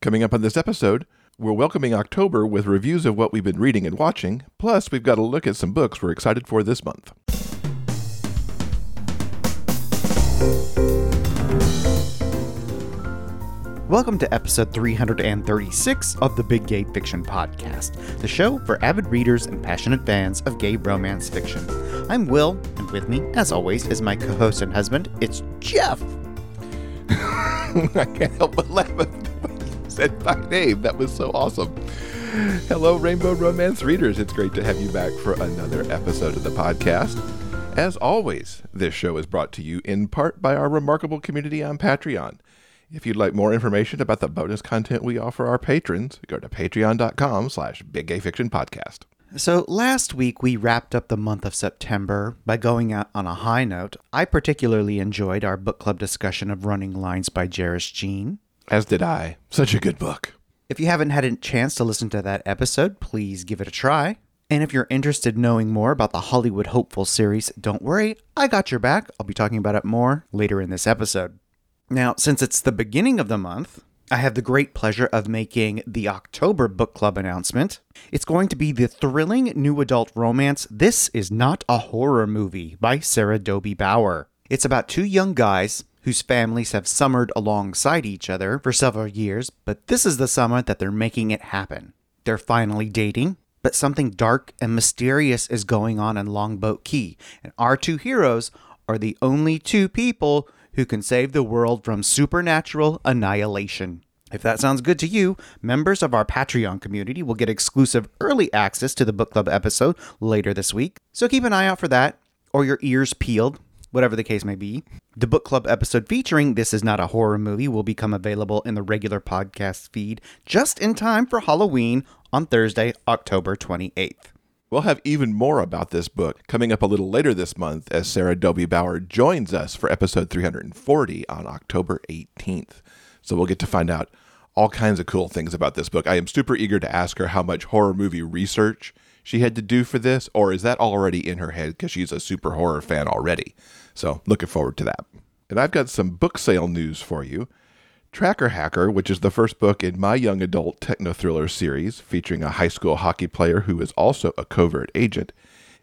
Coming up on this episode, we're welcoming October with reviews of what we've been reading and watching. Plus, we've got a look at some books we're excited for this month. Welcome to episode 336 of the Big Gay Fiction Podcast, the show for avid readers and passionate fans of gay romance fiction. I'm Will, and with me, as always, is my co host and husband, it's Jeff. I can't help but laugh at the way you said my name. That was so awesome. Hello, Rainbow Romance readers. It's great to have you back for another episode of the podcast. As always, this show is brought to you in part by our remarkable community on Patreon. If you'd like more information about the bonus content we offer our patrons, go to patreon.com slash biggayfictionpodcast. So, last week we wrapped up the month of September by going out on a high note. I particularly enjoyed our book club discussion of Running Lines by Jairus Jean. As did I. Such a good book. If you haven't had a chance to listen to that episode, please give it a try. And if you're interested in knowing more about the Hollywood Hopeful series, don't worry, I got your back. I'll be talking about it more later in this episode. Now, since it's the beginning of the month, I have the great pleasure of making the October book club announcement. It's going to be the thrilling new adult romance This Is Not a Horror Movie by Sarah Dobie Bauer. It's about two young guys whose families have summered alongside each other for several years, but this is the summer that they're making it happen. They're finally dating, but something dark and mysterious is going on in Longboat Key, and our two heroes are the only two people who can save the world from supernatural annihilation. If that sounds good to you, members of our Patreon community will get exclusive early access to the book club episode later this week. So keep an eye out for that, or your ears peeled, whatever the case may be. The book club episode featuring This Is Not a Horror Movie will become available in the regular podcast feed just in time for Halloween on Thursday, October 28th. We'll have even more about this book coming up a little later this month as Sarah Dobie Bauer joins us for episode 340 on October 18th. So we'll get to find out all kinds of cool things about this book. I am super eager to ask her how much horror movie research she had to do for this, or is that already in her head because she's a super horror fan already? So looking forward to that. And I've got some book sale news for you. Tracker Hacker, which is the first book in my young adult techno thriller series featuring a high school hockey player who is also a covert agent,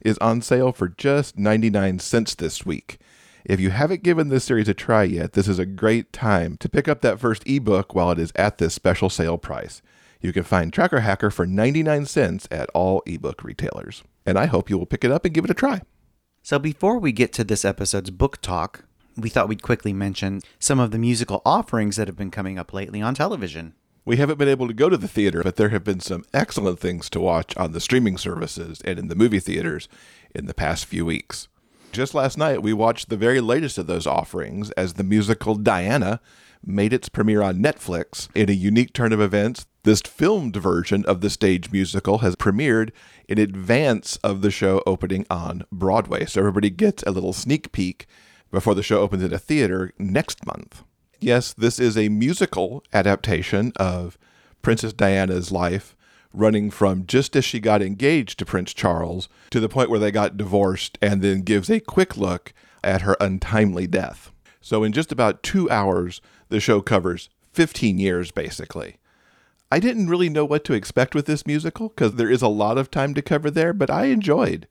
is on sale for just 99 cents this week. If you haven't given this series a try yet, this is a great time to pick up that first ebook while it is at this special sale price. You can find Tracker Hacker for 99 cents at all ebook retailers. And I hope you will pick it up and give it a try. So before we get to this episode's book talk, we thought we'd quickly mention some of the musical offerings that have been coming up lately on television. We haven't been able to go to the theater, but there have been some excellent things to watch on the streaming services and in the movie theaters in the past few weeks. Just last night, we watched the very latest of those offerings as the musical Diana made its premiere on Netflix in a unique turn of events. This filmed version of the stage musical has premiered in advance of the show opening on Broadway. So everybody gets a little sneak peek before the show opens in a theater next month. Yes, this is a musical adaptation of Princess Diana's life, running from just as she got engaged to Prince Charles to the point where they got divorced, and then gives a quick look at her untimely death. So, in just about two hours, the show covers 15 years basically. I didn't really know what to expect with this musical because there is a lot of time to cover there, but I enjoyed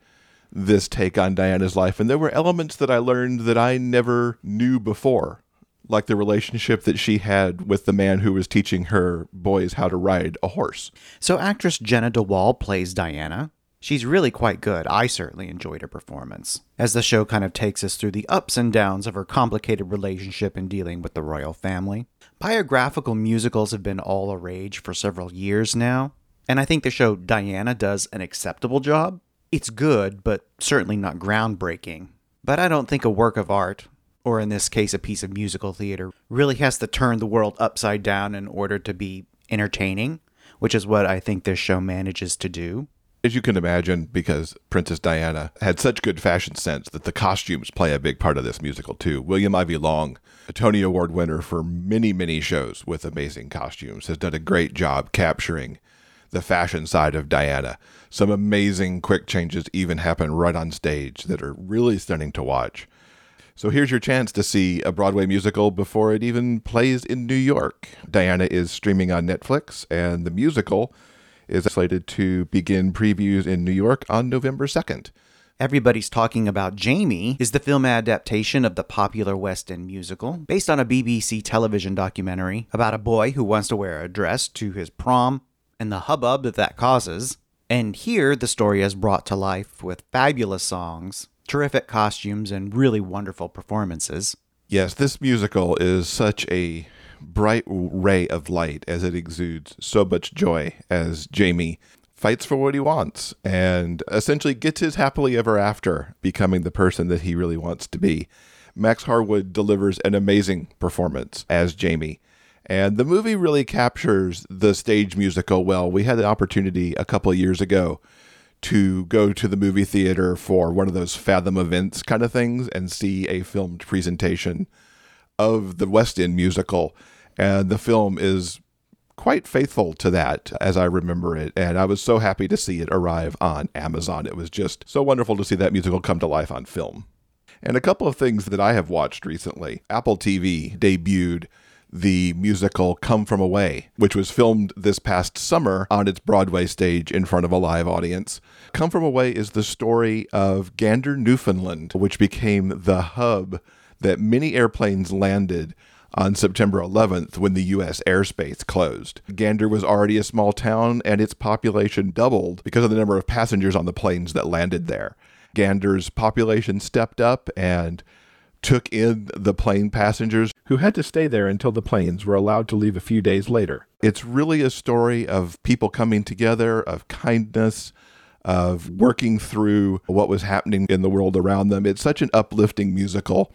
this take on Diana's life. And there were elements that I learned that I never knew before, like the relationship that she had with the man who was teaching her boys how to ride a horse. So, actress Jeanna de Waal plays Diana. She's really quite good. I certainly enjoyed her performance. As the show kind of takes us through the ups and downs of her complicated relationship in dealing with the royal family. Biographical musicals have been all a rage for several years now, and I think the show Diana does an acceptable job. It's good, but certainly not groundbreaking. But I don't think a work of art, or in this case a piece of musical theater, really has to turn the world upside down in order to be entertaining, which is what I think this show manages to do. As you can imagine, because Princess Diana had such good fashion sense that the costumes play a big part of this musical too. William Ivey Long, a Tony Award winner for many, many shows with amazing costumes, has done a great job capturing the fashion side of Diana. Some amazing quick changes even happen right on stage that are really stunning to watch. So here's your chance to see a Broadway musical before it even plays in New York. Diana is streaming on Netflix, and the musical is slated to begin previews in New York on November 2nd. Everybody's Talking About Jamie is the film adaptation of the popular West End musical, based on a BBC television documentary about a boy who wants to wear a dress to his prom and the hubbub that that causes. And here, the story is brought to life with fabulous songs, terrific costumes, and really wonderful performances. Yes, this musical is such a bright ray of light as it exudes so much joy as Jamie fights for what he wants and essentially gets his happily ever after, becoming the person that he really wants to be. Max Harwood delivers an amazing performance as Jamie. And the movie really captures the stage musical well. We had the opportunity a couple of years ago to go to the movie theater for one of those Fathom events kind of things and see a filmed presentation of the West End musical. And the film is quite faithful to that as I remember it. And I was so happy to see it arrive on Amazon. It was just so wonderful to see that musical come to life on film. And a couple of things that I have watched recently Apple TV debuted the musical Come From Away, which was filmed this past summer on its Broadway stage in front of a live audience. Come From Away is the story of Gander, Newfoundland, which became the hub that many airplanes landed on September 11th when the U.S. airspace closed. Gander was already a small town, and its population doubled because of the number of passengers on the planes that landed there. Gander's population stepped up and took in the plane passengers who had to stay there until the planes were allowed to leave a few days later. It's really a story of people coming together, of kindness, of working through what was happening in the world around them. It's such an uplifting musical.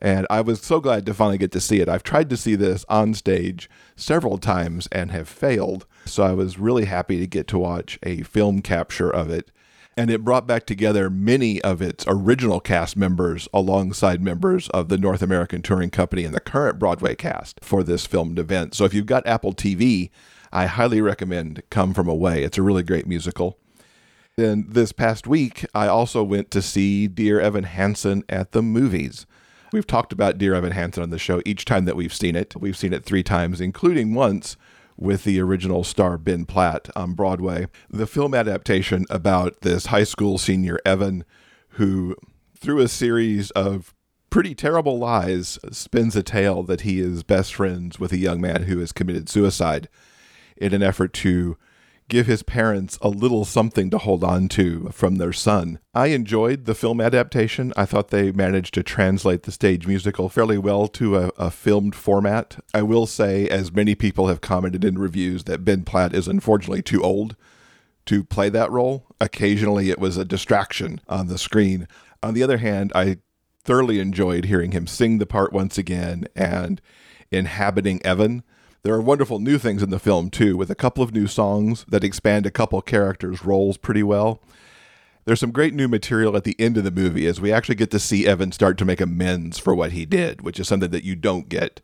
And I was so glad to finally get to see it. I've tried to see this on stage several times and have failed. So I was really happy to get to watch a film capture of it. And it brought back together many of its original cast members alongside members of the North American Touring Company and the current Broadway cast for this filmed event. So if you've got Apple TV, I highly recommend Come From Away. It's a really great musical. Then this past week, I also went to see Dear Evan Hansen at the movies. We've talked about Dear Evan Hansen on the show each time that we've seen it. We've seen it three times, including once with the original star Ben Platt on Broadway. The film adaptation about this high school senior Evan who, through a series of pretty terrible lies, spins a tale that he is best friends with a young man who has committed suicide in an effort to give his parents a little something to hold on to from their son. I enjoyed the film adaptation. I thought they managed to translate the stage musical fairly well to a, a, filmed format. I will say, as many people have commented in reviews, that Ben Platt is unfortunately too old to play that role. Occasionally, it was a distraction on the screen. On the other hand, I thoroughly enjoyed hearing him sing the part once again and inhabiting Evan there are wonderful new things in the film, too, with a couple of new songs that expand a couple characters' roles pretty well. There's some great new material at the end of the movie as we actually get to see Evan start to make amends for what he did, which is something that you don't get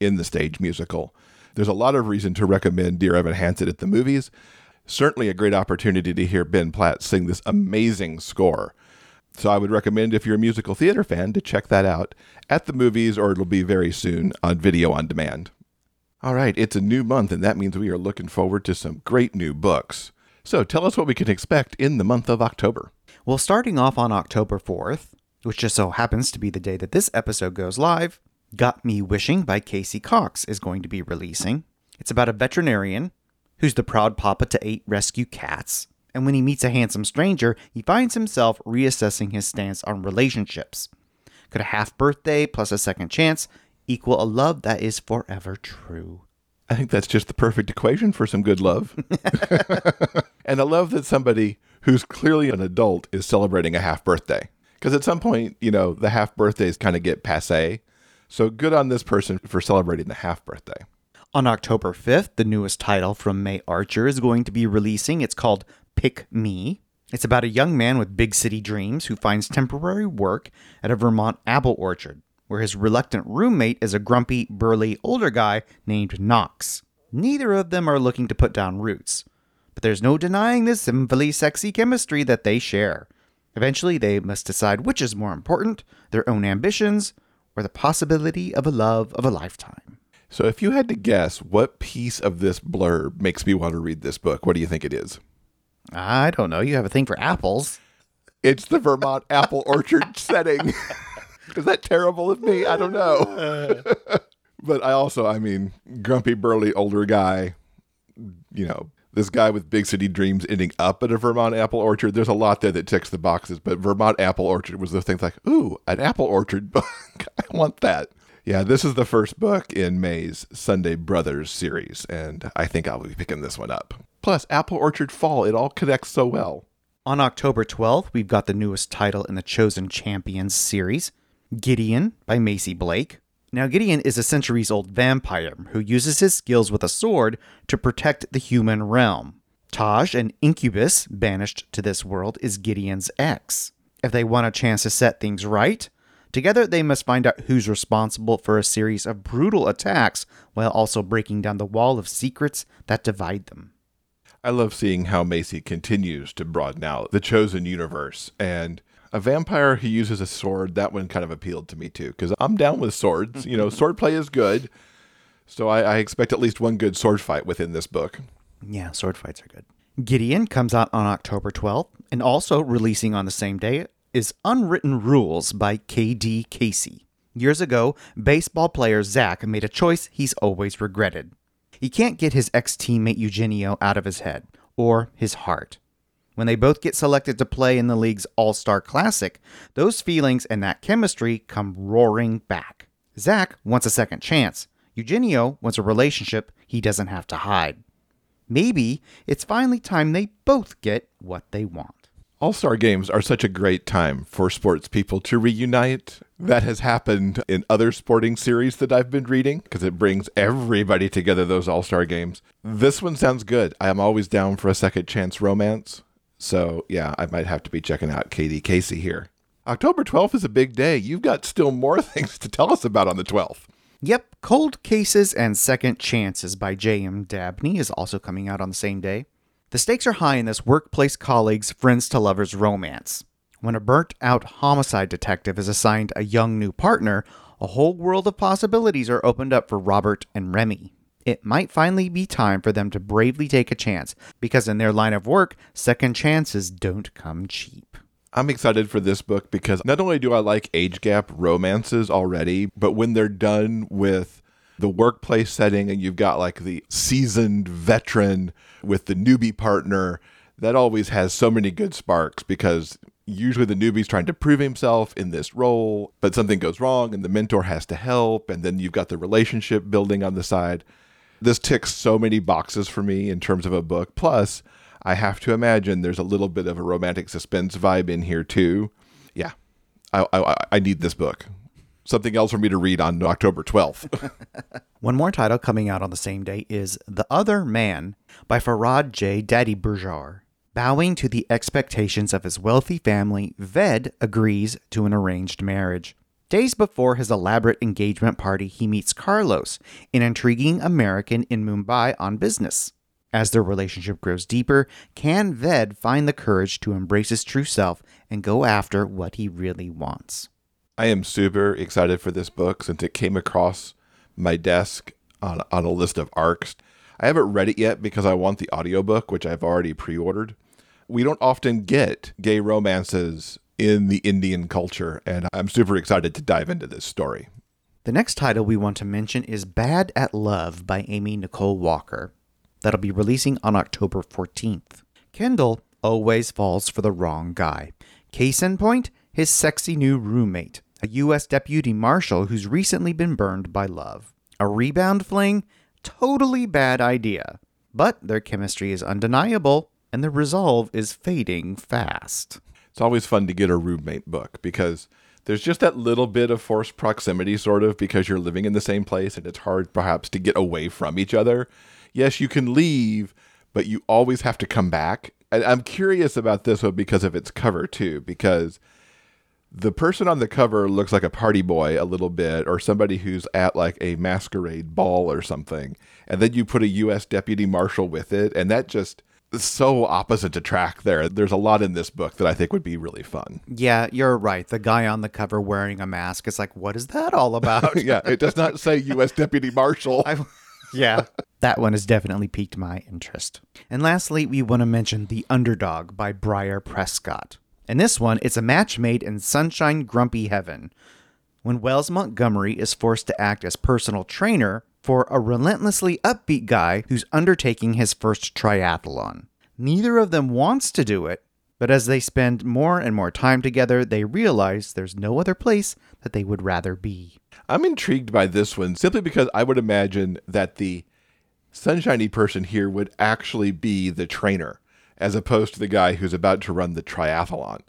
in the stage musical. There's a lot of reason to recommend Dear Evan Hansen at the movies. Certainly a great opportunity to hear Ben Platt sing this amazing score. So I would recommend if you're a musical theater fan to check that out at the movies or it'll be very soon on video on demand. All right, it's a new month, and that means we are looking forward to some great new books. So tell us what we can expect in the month of October. Well, starting off on October 4th, which just so happens to be the day that this episode goes live, Got Me Wishing by Casey Cox is going to be releasing. It's about a veterinarian who's the proud papa to eight rescue cats. And when he meets a handsome stranger, he finds himself reassessing his stance on relationships. Could a half birthday plus a second chance equal a love that is forever true. I think that's just the perfect equation for some good love. and I love that somebody who's clearly an adult is celebrating a half birthday. Because at some point, you know, the half birthdays kind of get passe. So good on this person for celebrating the half birthday. On October 5th, the newest title from May Archer is going to be releasing. It's called Pick Me. It's about a young man with big city dreams who finds temporary work at a Vermont apple orchard where his reluctant roommate is a grumpy, burly, older guy named Knox. Neither of them are looking to put down roots, but there's no denying the sinfully sexy chemistry that they share. Eventually, they must decide which is more important their own ambitions or the possibility of a love of a lifetime. So, if you had to guess what piece of this blurb makes me want to read this book, what do you think it is? I don't know. You have a thing for apples. It's the Vermont apple orchard setting. is that terrible of me? I don't know. but I also, I mean, grumpy, burly, older guy, you know, this guy with big city dreams ending up at a Vermont apple orchard. There's a lot there that ticks the boxes, but Vermont apple orchard was the thing like, ooh, an apple orchard book. I want that. Yeah, this is the first book in May's Sunday Brothers series, and I think I'll be picking this one up. Plus, Apple Orchard Fall, it all connects so well. On October 12th, we've got the newest title in the Chosen Champions series Gideon by Macy Blake. Now, Gideon is a centuries old vampire who uses his skills with a sword to protect the human realm. Taj, an incubus banished to this world, is Gideon's ex. If they want a chance to set things right, together they must find out who's responsible for a series of brutal attacks while also breaking down the wall of secrets that divide them. I love seeing how Macy continues to broaden out the chosen universe and a vampire who uses a sword, that one kind of appealed to me too, because I'm down with swords. you know, mm-hmm. sword play is good. So I, I, expect at least one good sword fight within this book. Yeah, sword fights are good. Gideon comes out on October 12th, and also releasing on the same day is Unwritten Rules by K.D. Casey. Years ago, baseball player Zach made a choice he's always regretted. He can't get his ex teammate Eugenio out of his head or his heart. When they both get selected to play in the league's All Star Classic, those feelings and that chemistry come roaring back. Zach wants a second chance. Eugenio wants a relationship he doesn't have to hide. Maybe it's finally time they both get what they want. All Star games are such a great time for sports people to reunite. That has happened in other sporting series that I've been reading because it brings everybody together, those All Star games. This one sounds good. I am always down for a second chance romance. So, yeah, I might have to be checking out K.D. Casey here. October 12th is a big day. You've got still more things to tell us about on the 12th. Yep, Cold Cases and Second Chances by J.M. Dabney is also coming out on the same day. The stakes are high in this workplace colleagues, friends to lovers romance. When a burnt out homicide detective is assigned a young new partner, a whole world of possibilities are opened up for Robert and Remy it might finally be time for them to bravely take a chance because in their line of work, second chances don't come cheap. I'm excited for this book because not only do I like age gap romances already, but when they're done with the workplace setting and you've got like the seasoned veteran with the newbie partner, that always has so many good sparks because usually the newbie's trying to prove himself in this role, but something goes wrong and the mentor has to help, and then you've got the relationship building on the side this ticks so many boxes for me in terms of a book. Plus, I have to imagine there's a little bit of a romantic suspense vibe in here too. Yeah, I, I, I need this book. Something else for me to read on October 12th. One more title coming out on the same day is The Other Man by Farhad J. Dadyburjor. Bowing to the expectations of his wealthy family, Ved agrees to an arranged marriage. Days before his elaborate engagement party, he meets Carlos, an intriguing American in Mumbai on business. As their relationship grows deeper, can Ved find the courage to embrace his true self and go after what he really wants? I am super excited for this book since it came across my desk on, on a list of arcs. I haven't read it yet because I want the audiobook, which I've already pre ordered. We don't often get gay romances in the Indian culture, and I'm super excited to dive into this story. The next title we want to mention is Bad at Love by Amy Nicole Walker. That'll be releasing on October 14th. Kendall always falls for the wrong guy. Case in point, his sexy new roommate, a U.S. deputy marshal who's recently been burned by love. A rebound fling? Totally bad idea. But their chemistry is undeniable, and their resolve is fading fast it's always fun to get a roommate book because there's just that little bit of forced proximity, sort of, because you're living in the same place and it's hard perhaps to get away from each other. Yes, you can leave, but you always have to come back. And I'm curious about this one because of its cover, too, because the person on the cover looks like a party boy a little bit or somebody who's at like a masquerade ball or something. And then you put a U.S. deputy marshal with it, and that just so opposite to track there. There's a lot in this book that I think would be really fun. Yeah, you're right. The guy on the cover wearing a mask is like, what is that all about? yeah, it does not say U.S. Deputy Marshal. I, yeah. That one has definitely piqued my interest. And lastly, we want to mention The Underdog by Briar Prescott. In this one, it's a match made in Sunshine Grumpy Heaven. When Wells Montgomery is forced to act as personal trainer for a relentlessly upbeat guy who's undertaking his first triathlon. Neither of them wants to do it, but as they spend more and more time together, they realize there's no other place that they would rather be. I'm intrigued by this one simply because I would imagine that the sunshiny person here would actually be the trainer as opposed to the guy who's about to run the triathlon.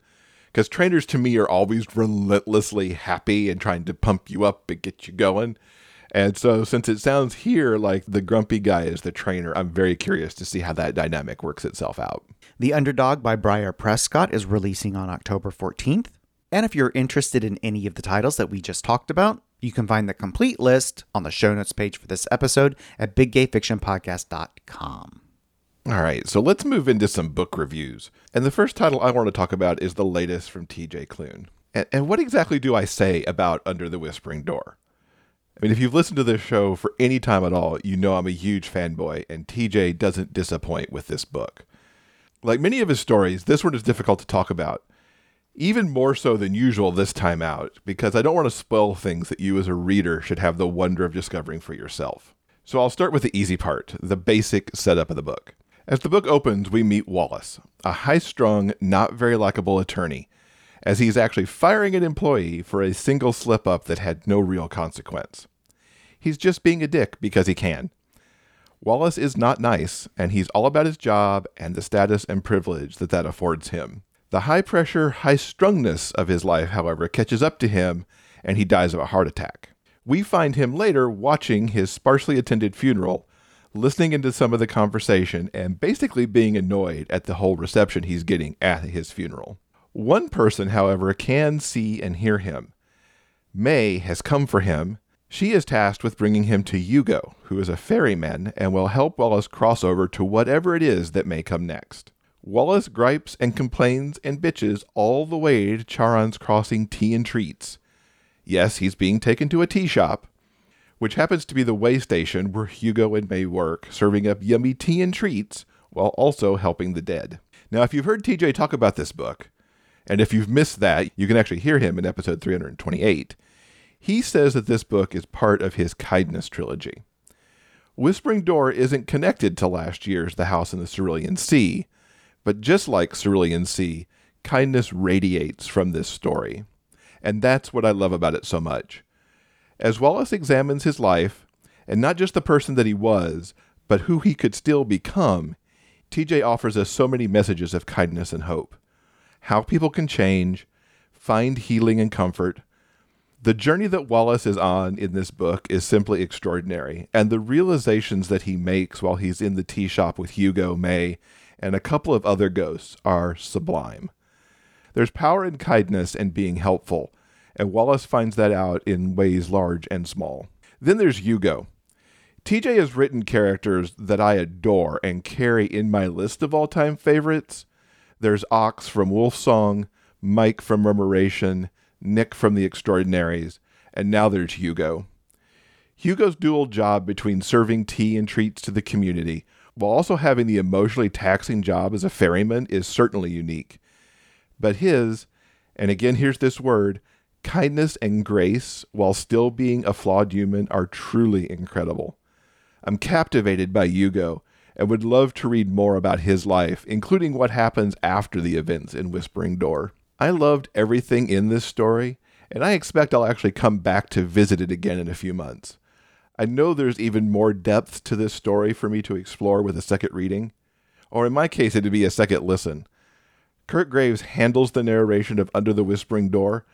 Because trainers to me are always relentlessly happy and trying to pump you up and get you going. And so, since it sounds here like the grumpy guy is the trainer, I'm very curious to see how that dynamic works itself out. The Underdog by Briar Prescott is releasing on October 14th. And if you're interested in any of the titles that we just talked about, you can find the complete list on the show notes page for this episode at biggayfictionpodcast.com. All right, so let's move into some book reviews. And the first title I want to talk about is the latest from TJ Klune. And, and what exactly do I say about Under the Whispering Door? I mean, if you've listened to this show for any time at all, you know I'm a huge fanboy, and TJ doesn't disappoint with this book. Like many of his stories, this one is difficult to talk about, even more so than usual this time out, because I don't want to spoil things that you as a reader should have the wonder of discovering for yourself. So I'll start with the easy part, the basic setup of the book. As the book opens, we meet Wallace, a high strung, not very likable attorney as he's actually firing an employee for a single slip up that had no real consequence. He's just being a dick because he can. Wallace is not nice, and he's all about his job and the status and privilege that that affords him. The high pressure, high strungness of his life, however, catches up to him, and he dies of a heart attack. We find him later watching his sparsely attended funeral, listening into some of the conversation, and basically being annoyed at the whole reception he's getting at his funeral. One person, however, can see and hear him. May has come for him. She is tasked with bringing him to Hugo, who is a ferryman and will help Wallace cross over to whatever it is that may come next. Wallace gripes and complains and bitches all the way to Charon's Crossing Tea and Treats. Yes, he's being taken to a tea shop, which happens to be the way station where Hugo and May work, serving up yummy tea and treats while also helping the dead. Now, if you've heard TJ talk about this book, and if you've missed that, you can actually hear him in episode 328. He says that this book is part of his kindness trilogy. Whispering Door isn't connected to last year's The House in the Cerulean Sea, but just like Cerulean Sea, kindness radiates from this story. And that's what I love about it so much. As Wallace examines his life, and not just the person that he was, but who he could still become, TJ offers us so many messages of kindness and hope how people can change, find healing and comfort. The journey that Wallace is on in this book is simply extraordinary, and the realizations that he makes while he's in the tea shop with Hugo, May, and a couple of other ghosts are sublime. There's power in kindness and being helpful, and Wallace finds that out in ways large and small. Then there's Hugo. TJ has written characters that I adore and carry in my list of all time favorites, there's Ox from Wolf Song, Mike from Murmuration, Nick from The Extraordinaries, and now there's Hugo. Hugo's dual job between serving tea and treats to the community while also having the emotionally taxing job as a ferryman is certainly unique. But his, and again here's this word, kindness and grace while still being a flawed human are truly incredible. I'm captivated by Hugo and would love to read more about his life, including what happens after the events in Whispering Door. I loved everything in this story, and I expect I'll actually come back to visit it again in a few months. I know there's even more depth to this story for me to explore with a second reading, or in my case, it'd be a second listen. Kirt Graves handles the narration of Under the Whispering Door,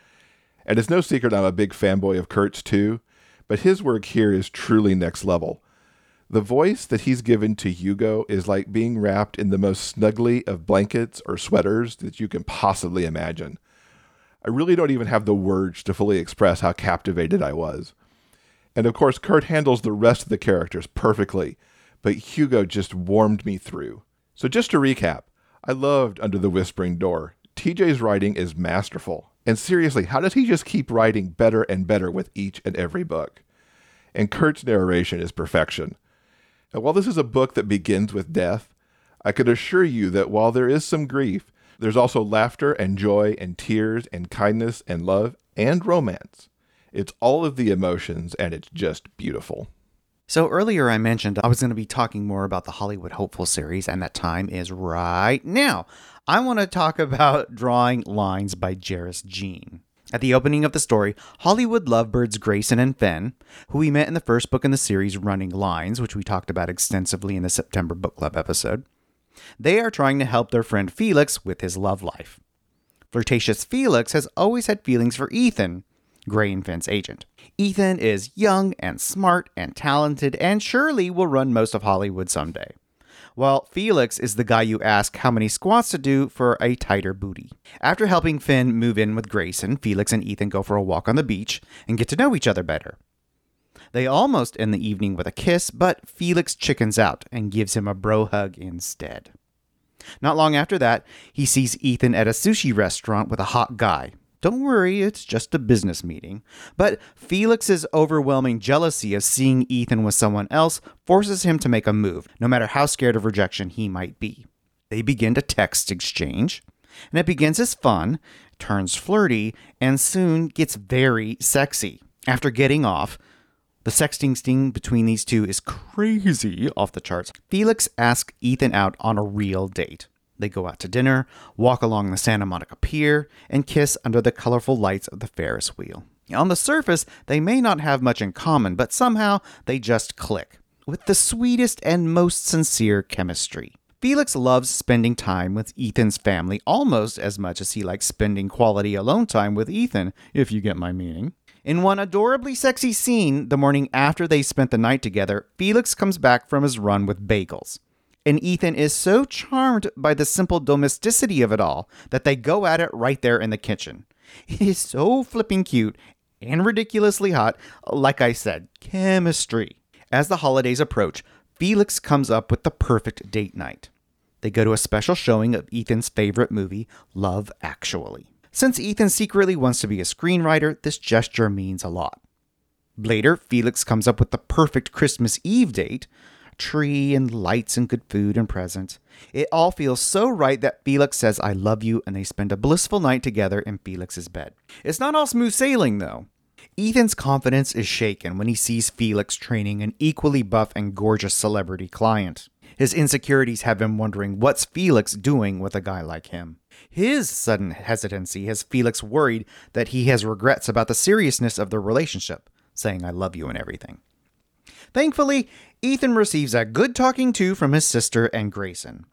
and it's no secret I'm a big fanboy of Kirt's too, but his work here is truly next level. The voice that he's given to Hugo is like being wrapped in the most snuggly of blankets or sweaters that you can possibly imagine. I really don't even have the words to fully express how captivated I was. And of course, Kirt handles the rest of the characters perfectly, but Hugo just warmed me through. So, just to recap, I loved Under the Whispering Door. TJ's writing is masterful. And seriously, how does he just keep writing better and better with each and every book? And Kirt's narration is perfection. And while this is a book that begins with death, I can assure you that while there is some grief, there's also laughter and joy and tears and kindness and love and romance. It's all of the emotions and it's just beautiful. So earlier I mentioned I was going to be talking more about the Hollywood Hopeful series, and that time is right now. I want to talk about Drawing Lines by Jairus Jean. At the opening of the story, Hollywood lovebirds Grayson and Finn, who we met in the first book in the series Running Lines, which we talked about extensively in the September book club episode, they are trying to help their friend Felix with his love life. Flirtatious Felix has always had feelings for Ethan, Gray and Finn's agent. Ethan is young and smart and talented and surely will run most of Hollywood someday. While Felix is the guy you ask how many squats to do for a tighter booty. After helping Finn move in with Grayson, Felix and Ethan go for a walk on the beach and get to know each other better. They almost end the evening with a kiss, but Felix chickens out and gives him a bro hug instead. Not long after that, he sees Ethan at a sushi restaurant with a hot guy. Don't worry, it's just a business meeting. But Felix's overwhelming jealousy of seeing Ethan with someone else forces him to make a move, no matter how scared of rejection he might be. They begin to text exchange, and it begins as fun, turns flirty, and soon gets very sexy. After getting off, the sexting sting between these two is crazy off the charts. Felix asks Ethan out on a real date. They go out to dinner, walk along the Santa Monica Pier, and kiss under the colorful lights of the Ferris wheel. On the surface, they may not have much in common, but somehow they just click, with the sweetest and most sincere chemistry. Felix loves spending time with Ethan's family almost as much as he likes spending quality alone time with Ethan, if you get my meaning. In one adorably sexy scene, the morning after they spent the night together, Felix comes back from his run with bagels. And Ethan is so charmed by the simple domesticity of it all that they go at it right there in the kitchen. It is so flipping cute and ridiculously hot. Like I said, chemistry. As the holidays approach, Felix comes up with the perfect date night. They go to a special showing of Ethan's favorite movie, Love Actually. Since Ethan secretly wants to be a screenwriter, this gesture means a lot. Later, Felix comes up with the perfect Christmas Eve date tree and lights and good food and presents. It all feels so right that Felix says, I love you, and they spend a blissful night together in Felix's bed. It's not all smooth sailing, though. Ethan's confidence is shaken when he sees Felix training an equally buff and gorgeous celebrity client. His insecurities have him wondering what's Felix doing with a guy like him. His sudden hesitancy has Felix worried that he has regrets about the seriousness of their relationship, saying, I love you and everything. Thankfully, Ethan receives a good talking to from his sister and Grayson.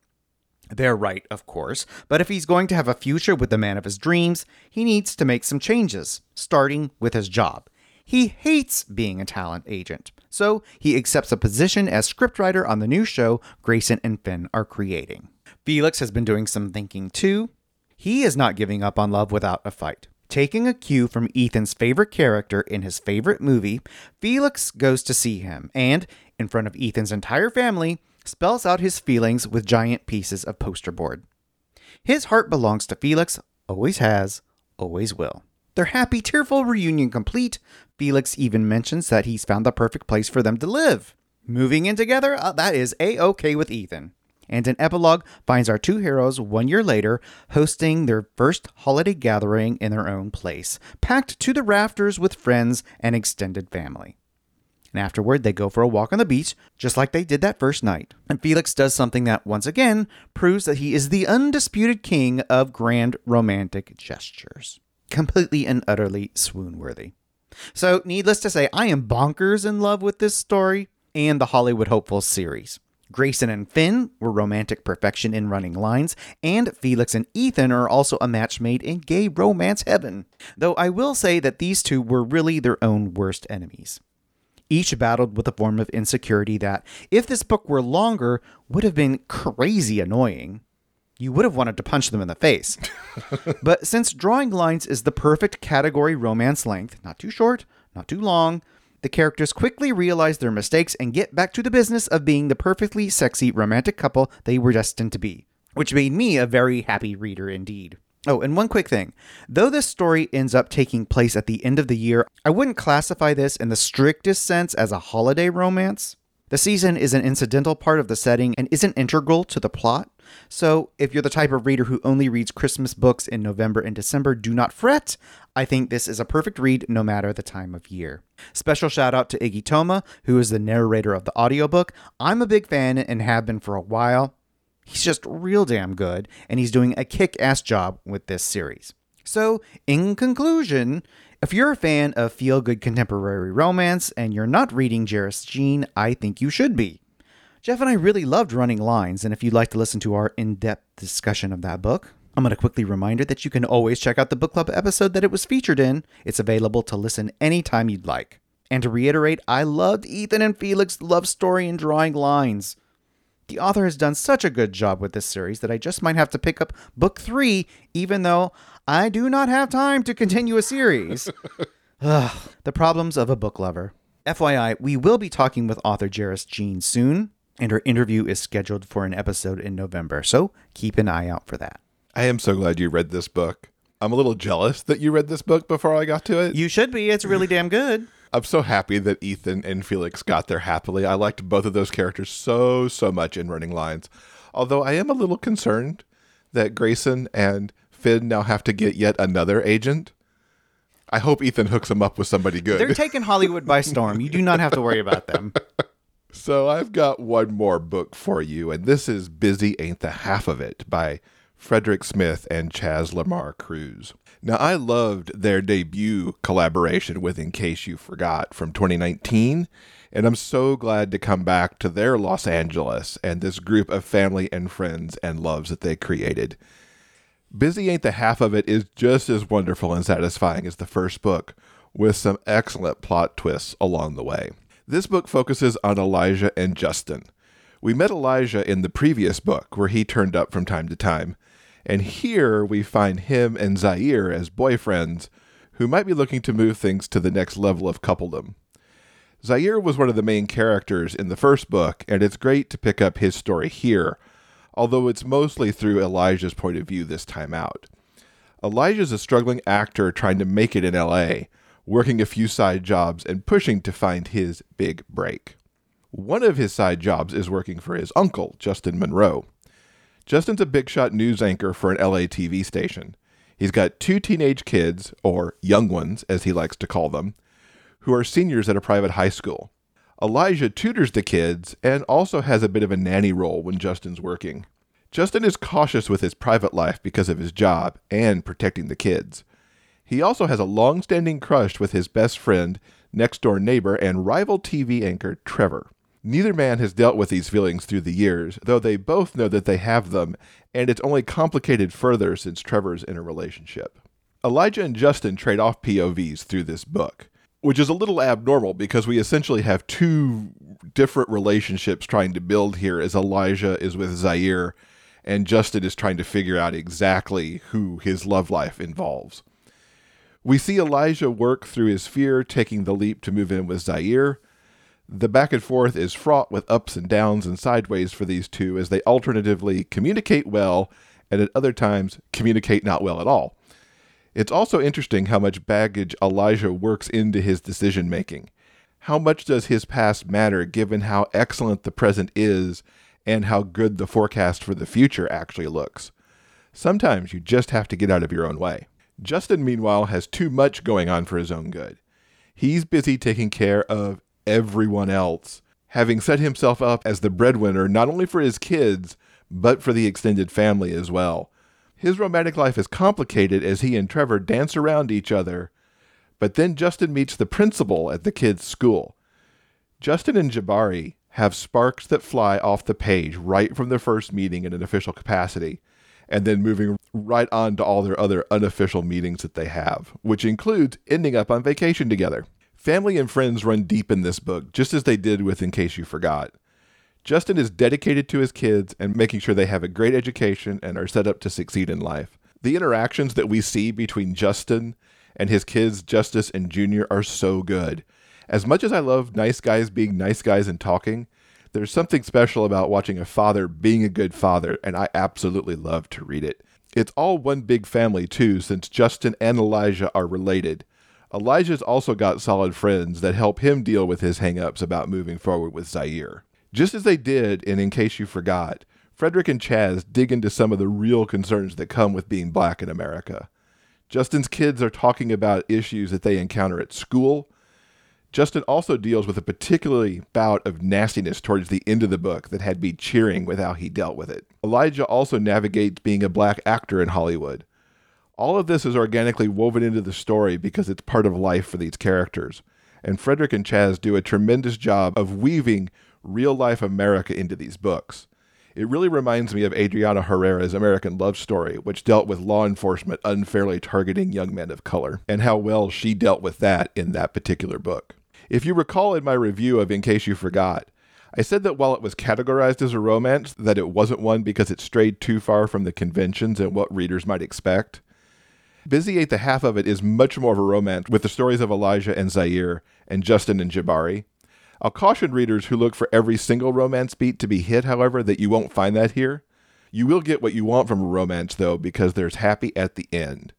They're right, of course, but if he's going to have a future with the man of his dreams, he needs to make some changes, starting with his job. He hates being a talent agent, so he accepts a position as scriptwriter on the new show Grayson and Finn are creating. Felix has been doing some thinking too. He is not giving up on love without a fight. Taking a cue from Ethan's favorite character in his favorite movie, Felix goes to see him and, in front of Ethan's entire family, spells out his feelings with giant pieces of poster board. His heart belongs to Felix, always has, always will. Their happy, tearful reunion complete, Felix even mentions that he's found the perfect place for them to live. Moving in together, uh, that is a okay with Ethan. And an epilogue finds our two heroes one year later hosting their first holiday gathering in their own place, packed to the rafters with friends and extended family. And afterward, they go for a walk on the beach, just like they did that first night. And Felix does something that, once again, proves that he is the undisputed king of grand romantic gestures. Completely and utterly swoon worthy. So, needless to say, I am bonkers in love with this story and the Hollywood Hopeful series. Grayson and Finn were romantic perfection in running lines, and Felix and Ethan are also a match made in gay romance heaven. Though I will say that these two were really their own worst enemies. Each battled with a form of insecurity that, if this book were longer, would have been crazy annoying. You would have wanted to punch them in the face. but since Drawing Lines is the perfect category romance length, not too short, not too long, the characters quickly realize their mistakes and get back to the business of being the perfectly sexy romantic couple they were destined to be, which made me a very happy reader indeed. Oh, and one quick thing. Though this story ends up taking place at the end of the year, I wouldn't classify this in the strictest sense as a holiday romance. The season is an incidental part of the setting and isn't integral to the plot. So, if you're the type of reader who only reads Christmas books in November and December, do not fret. I think this is a perfect read no matter the time of year. Special shout out to Iggy Toma, who is the narrator of the audiobook. I'm a big fan and have been for a while. He's just real damn good, and he's doing a kick ass job with this series. So, in conclusion, if you're a fan of feel good contemporary romance and you're not reading Jairus Jean, I think you should be. Jeff and I really loved Running Lines, and if you'd like to listen to our in depth discussion of that book, I'm going to quickly remind you that you can always check out the book club episode that it was featured in. It's available to listen anytime you'd like. And to reiterate, I loved Ethan and Felix's love story and drawing lines. The author has done such a good job with this series that I just might have to pick up book three, even though I do not have time to continue a series. Ugh, the problems of a book lover. FYI, we will be talking with author Jairus Jean soon, and her interview is scheduled for an episode in November, so keep an eye out for that. I am so glad you read this book. I'm a little jealous that you read this book before I got to it. You should be, it's really damn good. I'm so happy that Ethan and Felix got there happily. I liked both of those characters so, so much in Running Lines. Although I am a little concerned that Grayson and Finn now have to get yet another agent. I hope Ethan hooks them up with somebody good. They're taking Hollywood by storm. You do not have to worry about them. so I've got one more book for you, and this is Busy Ain't the Half of It by Frederick Smith and Chaz Lamar Cruz. Now, I loved their debut collaboration with In Case You Forgot from 2019, and I'm so glad to come back to their Los Angeles and this group of family and friends and loves that they created. Busy Ain't the Half of It is just as wonderful and satisfying as the first book, with some excellent plot twists along the way. This book focuses on Elijah and Justin. We met Elijah in the previous book, where he turned up from time to time, and here we find him and Zaire as boyfriends who might be looking to move things to the next level of coupledom. Zaire was one of the main characters in the first book, and it's great to pick up his story here, although it's mostly through Elijah's point of view this time out. Elijah's a struggling actor trying to make it in LA, working a few side jobs and pushing to find his big break. One of his side jobs is working for his uncle, Justin Monroe. Justin's a big shot news anchor for an LA TV station. He's got two teenage kids, or young ones, as he likes to call them, who are seniors at a private high school. Elijah tutors the kids and also has a bit of a nanny role when Justin's working. Justin is cautious with his private life because of his job and protecting the kids. He also has a long standing crush with his best friend, next door neighbor, and rival TV anchor Trevor. Neither man has dealt with these feelings through the years, though they both know that they have them, and it's only complicated further since Trevor's in a relationship. Elijah and Justin trade off POVs through this book, which is a little abnormal because we essentially have two different relationships trying to build here as Elijah is with Zaire and Justin is trying to figure out exactly who his love life involves. We see Elijah work through his fear, taking the leap to move in with Zaire, the back and forth is fraught with ups and downs and sideways for these two as they alternatively communicate well and at other times communicate not well at all. It's also interesting how much baggage Elijah works into his decision making. How much does his past matter given how excellent the present is and how good the forecast for the future actually looks? Sometimes you just have to get out of your own way. Justin, meanwhile, has too much going on for his own good. He's busy taking care of everyone else, having set himself up as the breadwinner not only for his kids, but for the extended family as well. His romantic life is complicated as he and Trevor dance around each other, but then Justin meets the principal at the kids' school. Justin and Jabari have sparks that fly off the page right from their first meeting in an official capacity, and then moving right on to all their other unofficial meetings that they have, which includes ending up on vacation together. Family and friends run deep in this book, just as they did with In Case You Forgot. Justin is dedicated to his kids and making sure they have a great education and are set up to succeed in life. The interactions that we see between Justin and his kids, Justice and Junior, are so good. As much as I love nice guys being nice guys and talking, there's something special about watching a father being a good father, and I absolutely love to read it. It's all one big family, too, since Justin and Elijah are related. Elijah's also got solid friends that help him deal with his hangups about moving forward with Zaire. Just as they did in In Case You Forgot, Frederick and Chaz dig into some of the real concerns that come with being black in America. Justin's kids are talking about issues that they encounter at school. Justin also deals with a particularly bout of nastiness towards the end of the book that had me cheering with how he dealt with it. Elijah also navigates being a black actor in Hollywood. All of this is organically woven into the story because it's part of life for these characters. And Frederick and Chaz do a tremendous job of weaving real life America into these books. It really reminds me of Adriana Herrera's American Love Story, which dealt with law enforcement unfairly targeting young men of color, and how well she dealt with that in that particular book. If you recall in my review of In Case You Forgot, I said that while it was categorized as a romance, that it wasn't one because it strayed too far from the conventions and what readers might expect. Busy Ain't the Half of it is much more of a romance with the stories of Elijah and Zaire and Justin and Jabari. I'll caution readers who look for every single romance beat to be hit, however, that you won't find that here. You will get what you want from a romance, though, because there's happy at the end.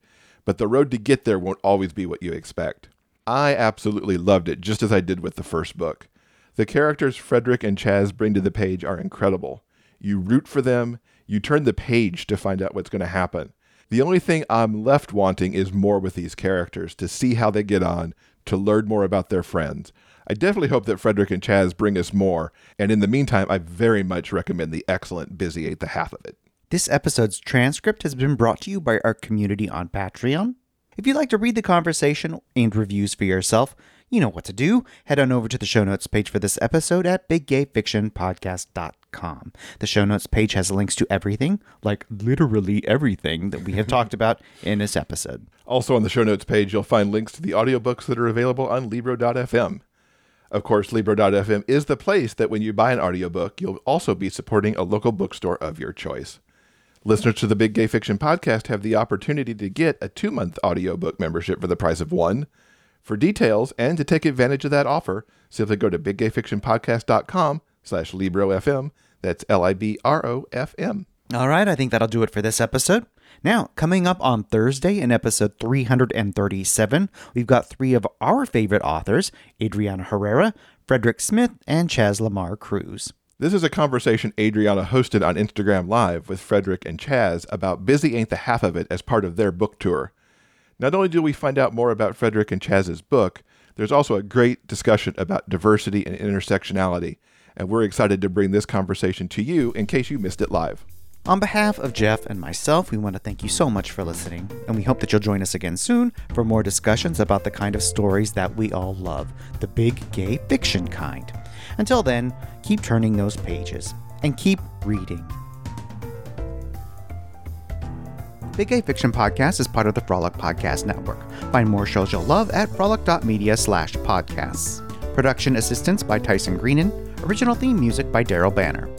But the road to get there won't always be what you expect. I absolutely loved it, just as I did with the first book. The characters Frederick and Chaz bring to the page are incredible. You root for them, you turn the page to find out what's going to happen. The only thing I'm left wanting is more with these characters, to see how they get on, to learn more about their friends. I definitely hope that Frederick and Chaz bring us more, and in the meantime, I very much recommend the excellent Busy Ain't the Half of It. This episode's transcript has been brought to you by our community on Patreon. If you'd like to read the conversation and reviews for yourself, you know what to do. Head on over to the show notes page for this episode at biggayfictionpodcast.com. The show notes page has links to everything, like literally everything that we have talked about in this episode. Also, on the show notes page, you'll find links to the audiobooks that are available on Libro.fm. Of course, Libro.fm is the place that when you buy an audiobook, you'll also be supporting a local bookstore of your choice. Listeners to the Big Gay Fiction podcast have the opportunity to get a two month audiobook membership for the price of one. For details and to take advantage of that offer, simply go to biggayfictionpodcast.com slash LibroFM. That's L I B R O F M. All right, I think that'll do it for this episode. Now, coming up on Thursday in episode 337, we've got three of our favorite authors Adriana Herrera, Frederick Smith, and Chaz Lamar Cruz. This is a conversation Adriana hosted on Instagram Live with Frederick and Chaz about Busy Ain't the Half of It as part of their book tour. Not only do we find out more about Frederick and Chaz's book, there's also a great discussion about diversity and intersectionality, and we're excited to bring this conversation to you in case you missed it live. On behalf of Jeff and myself, we want to thank you so much for listening, and we hope that you'll join us again soon for more discussions about the kind of stories that we all love the big gay fiction kind. Until then, keep turning those pages and keep reading. Big Gay Fiction Podcast is part of the Frolic Podcast Network. Find more shows you'll love at frolic.media slash podcasts. Production assistance by Tyson Greenan. Original theme music by Daryl Banner.